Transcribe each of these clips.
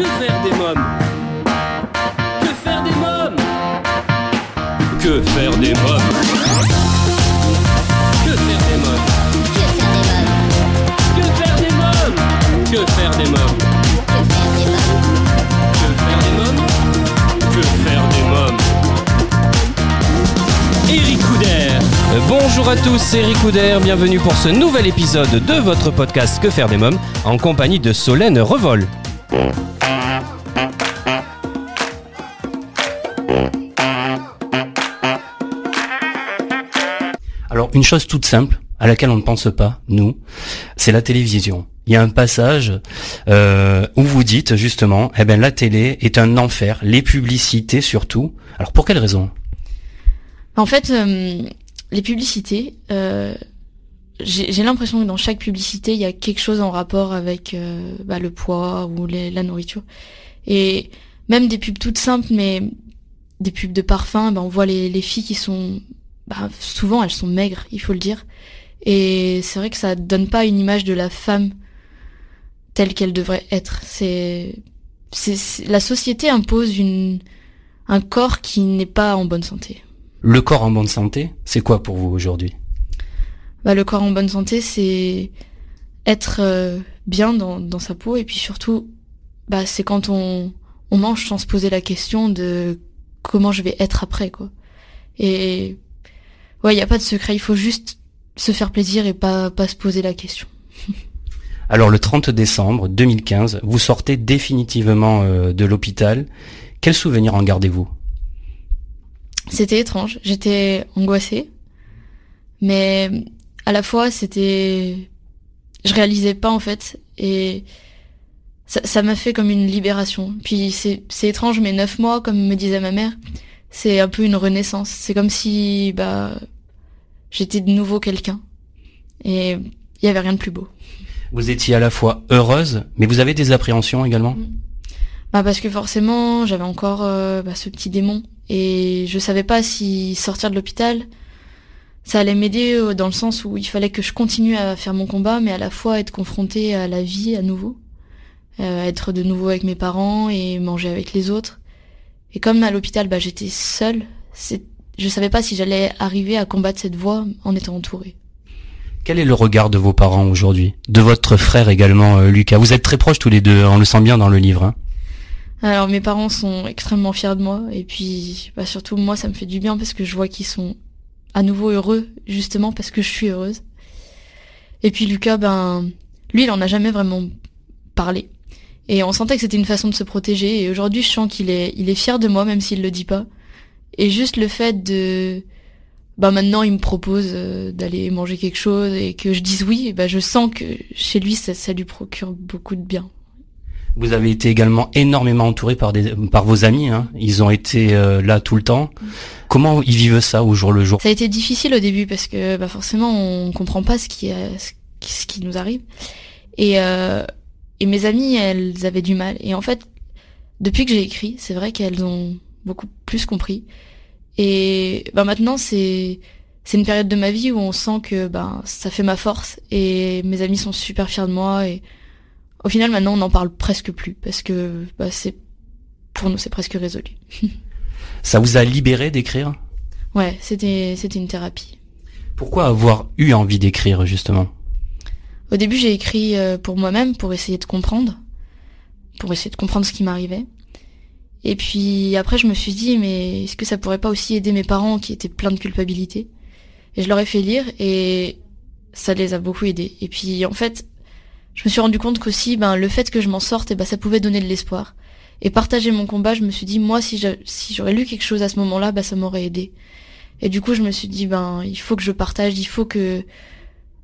Que faire des mômes Que faire des mômes Que faire des mômes Que faire des mômes Que faire des mômes Que faire des mômes Que faire des mômes Que faire des mômes Eric Couder Bonjour à tous, c'est Eric Couder, bienvenue pour ce nouvel épisode de votre podcast Que faire des mômes en compagnie de Solène Revol. Alors une chose toute simple à laquelle on ne pense pas, nous, c'est la télévision. Il y a un passage euh, où vous dites justement, eh ben la télé est un enfer, les publicités surtout. Alors pour quelle raison? En fait, euh, les publicités, euh, j'ai l'impression que dans chaque publicité, il y a quelque chose en rapport avec euh, bah, le poids ou les- la nourriture. Et même des pubs toutes simples, mais des pubs de parfum, bah, on voit les, les filles qui sont... Bah, souvent, elles sont maigres, il faut le dire. Et c'est vrai que ça donne pas une image de la femme telle qu'elle devrait être. C'est- la société impose une, un corps qui n'est pas en bonne santé. Le corps en bonne santé, c'est quoi pour vous aujourd'hui? Bah, le corps en bonne santé, c'est être euh, bien dans, dans sa peau et puis surtout, bah, c'est quand on, on mange sans se poser la question de comment je vais être après, quoi. Et ouais, il y a pas de secret, il faut juste se faire plaisir et pas pas se poser la question. Alors le 30 décembre 2015, vous sortez définitivement euh, de l'hôpital. Quel souvenir en gardez-vous? C'était étrange, j'étais angoissée, mais à la fois c'était, je réalisais pas en fait, et ça m'a fait comme une libération. Puis c'est étrange, mais neuf mois, comme me disait ma mère, c'est un peu une renaissance. C'est comme si bah j'étais de nouveau quelqu'un, et il y avait rien de plus beau. Vous étiez à la fois heureuse, mais vous avez des appréhensions également? Bah parce que forcément j'avais encore euh, bah, ce petit démon et je savais pas si sortir de l'hôpital ça allait m'aider euh, dans le sens où il fallait que je continue à faire mon combat mais à la fois être confrontée à la vie à nouveau euh, être de nouveau avec mes parents et manger avec les autres et comme à l'hôpital bah j'étais seule c'est je savais pas si j'allais arriver à combattre cette voie en étant entourée Quel est le regard de vos parents aujourd'hui? De votre frère également, euh, Lucas. Vous êtes très proches tous les deux, on le sent bien dans le livre. hein. Alors mes parents sont extrêmement fiers de moi et puis bah, surtout moi ça me fait du bien parce que je vois qu'ils sont à nouveau heureux justement parce que je suis heureuse. Et puis Lucas ben lui il en a jamais vraiment parlé et on sentait que c'était une façon de se protéger et aujourd'hui je sens qu'il est il est fier de moi même s'il le dit pas. Et juste le fait de bah maintenant il me propose euh, d'aller manger quelque chose et que je dise oui, bah je sens que chez lui ça, ça lui procure beaucoup de bien. Vous avez été également énormément entouré par, des, par vos amis. hein. Ils ont été euh, là tout le temps. Comment ils vivent ça au jour le jour? Ça a été difficile au début parce que bah forcément on comprend pas ce qui ce qui nous arrive et euh, et mes amies elles avaient du mal et en fait depuis que j'ai écrit c'est vrai qu'elles ont beaucoup plus compris et bah maintenant c'est c'est une période de ma vie où on sent que bah ça fait ma force et mes amis sont super fiers de moi et au final maintenant on n'en parle presque plus parce que bah c'est pour nous c'est presque résolu. Ça vous a libéré d'écrire? Ouais, c'était c'était une thérapie. Pourquoi avoir eu envie d'écrire justement? Au début, j'ai écrit euh, pour moi-même, pour essayer de comprendre, pour essayer de comprendre ce qui m'arrivait. Et puis après, je me suis dit, mais est-ce que ça pourrait pas aussi aider mes parents qui étaient pleins de culpabilité? Et je leur ai fait lire et ça les a beaucoup aidés. Et puis en fait, je me suis rendu compte qu'aussi, ben le fait que je m'en sorte, et ben ça pouvait donner de l'espoir. Et partager mon combat, je me suis dit, moi, si j'a- si j'aurais lu quelque chose à ce moment-là, ben ça m'aurait aidé. Et du coup, je me suis dit, ben il faut que je partage, il faut que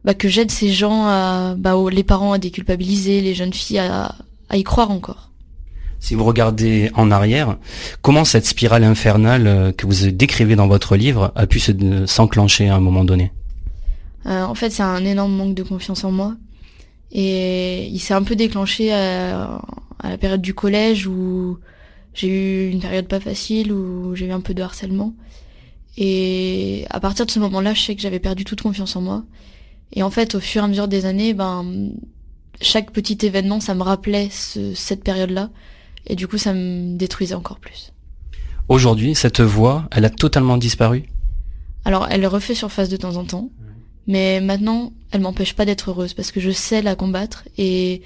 bah, que j'aide ces gens à bah, aux- les parents à déculpabiliser, les jeunes filles à, à y croire encore. Si vous regardez en arrière, comment cette spirale infernale euh, que vous décrivez dans votre livre a pu euh, s'enclencher à un moment donné? Euh, en fait, c'est un énorme manque de confiance en moi. Et il s'est un peu déclenché à, à la période du collège où j'ai eu une période pas facile, où j'ai eu un peu de harcèlement. Et à partir de ce moment-là, je sais que j'avais perdu toute confiance en moi. Et en fait, au fur et à mesure des années, ben, chaque petit événement, ça me rappelait ce- cette période-là. Et du coup, ça me détruisait encore plus. Aujourd'hui, cette voix, elle a totalement disparu? Alors, elle refait surface de temps en temps. Mais maintenant, elle m'empêche pas d'être heureuse parce que je sais la combattre et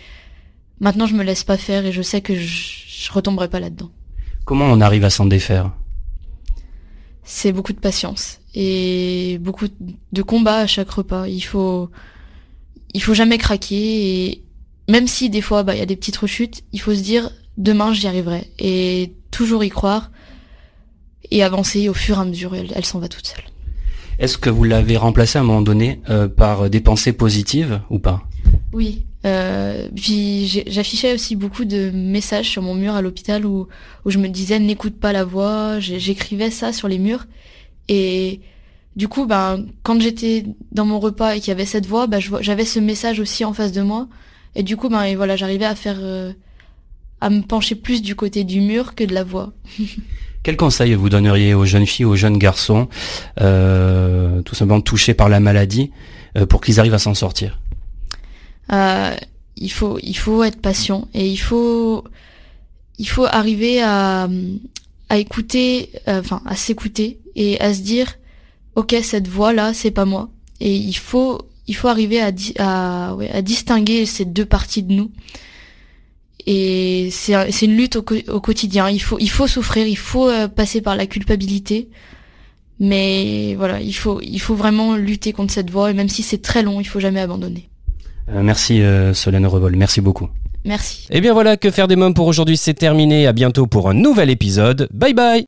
maintenant je me laisse pas faire et je sais que je, je retomberai pas là-dedans. Comment on arrive à s'en défaire? C'est beaucoup de patience et beaucoup de combat à chaque repas. Il faut, il faut jamais craquer et même si des fois bah il y a des petites rechutes, il faut se dire demain j'y arriverai et toujours y croire et avancer au fur et à mesure. Elle, elle s'en va toute seule. Est-ce que vous l'avez remplacé à un moment donné euh, par des pensées positives ou pas? Oui. Euh, j'affichais aussi beaucoup de messages sur mon mur à l'hôpital où, je me disais n'écoute pas la voix. J'écrivais ça sur les murs et du coup, ben quand j'étais dans mon repas et qu'il y avait cette voix, ben, j'avais ce message aussi en face de moi et du coup, ben voilà, j'arrivais à faire euh, à me pencher plus du côté du mur que de la voix. Quel conseil vous donneriez aux jeunes filles, aux jeunes garçons, euh, tout simplement touchés par la maladie, euh, pour qu'ils arrivent à s'en sortir? Euh, Il faut, il faut être patient et il faut, il faut arriver à, écouter, enfin à s'écouter et à se dire, ok, cette voix là, c'est pas moi. Et il faut, il faut arriver à distinguer ces deux parties de nous et c'est une lutte au, au, quotidien. Il faut, il faut souffrir, il faut euh, passer par la culpabilité. Mais voilà, il faut, il faut vraiment lutter contre cette voie. Et même si c'est très long, il faut jamais abandonner. Euh, merci euh, Solène Revol, merci beaucoup. Merci. Et eh bien voilà, que faire des mômes pour aujourd'hui, c'est terminé. À bientôt pour un nouvel épisode. Bye bye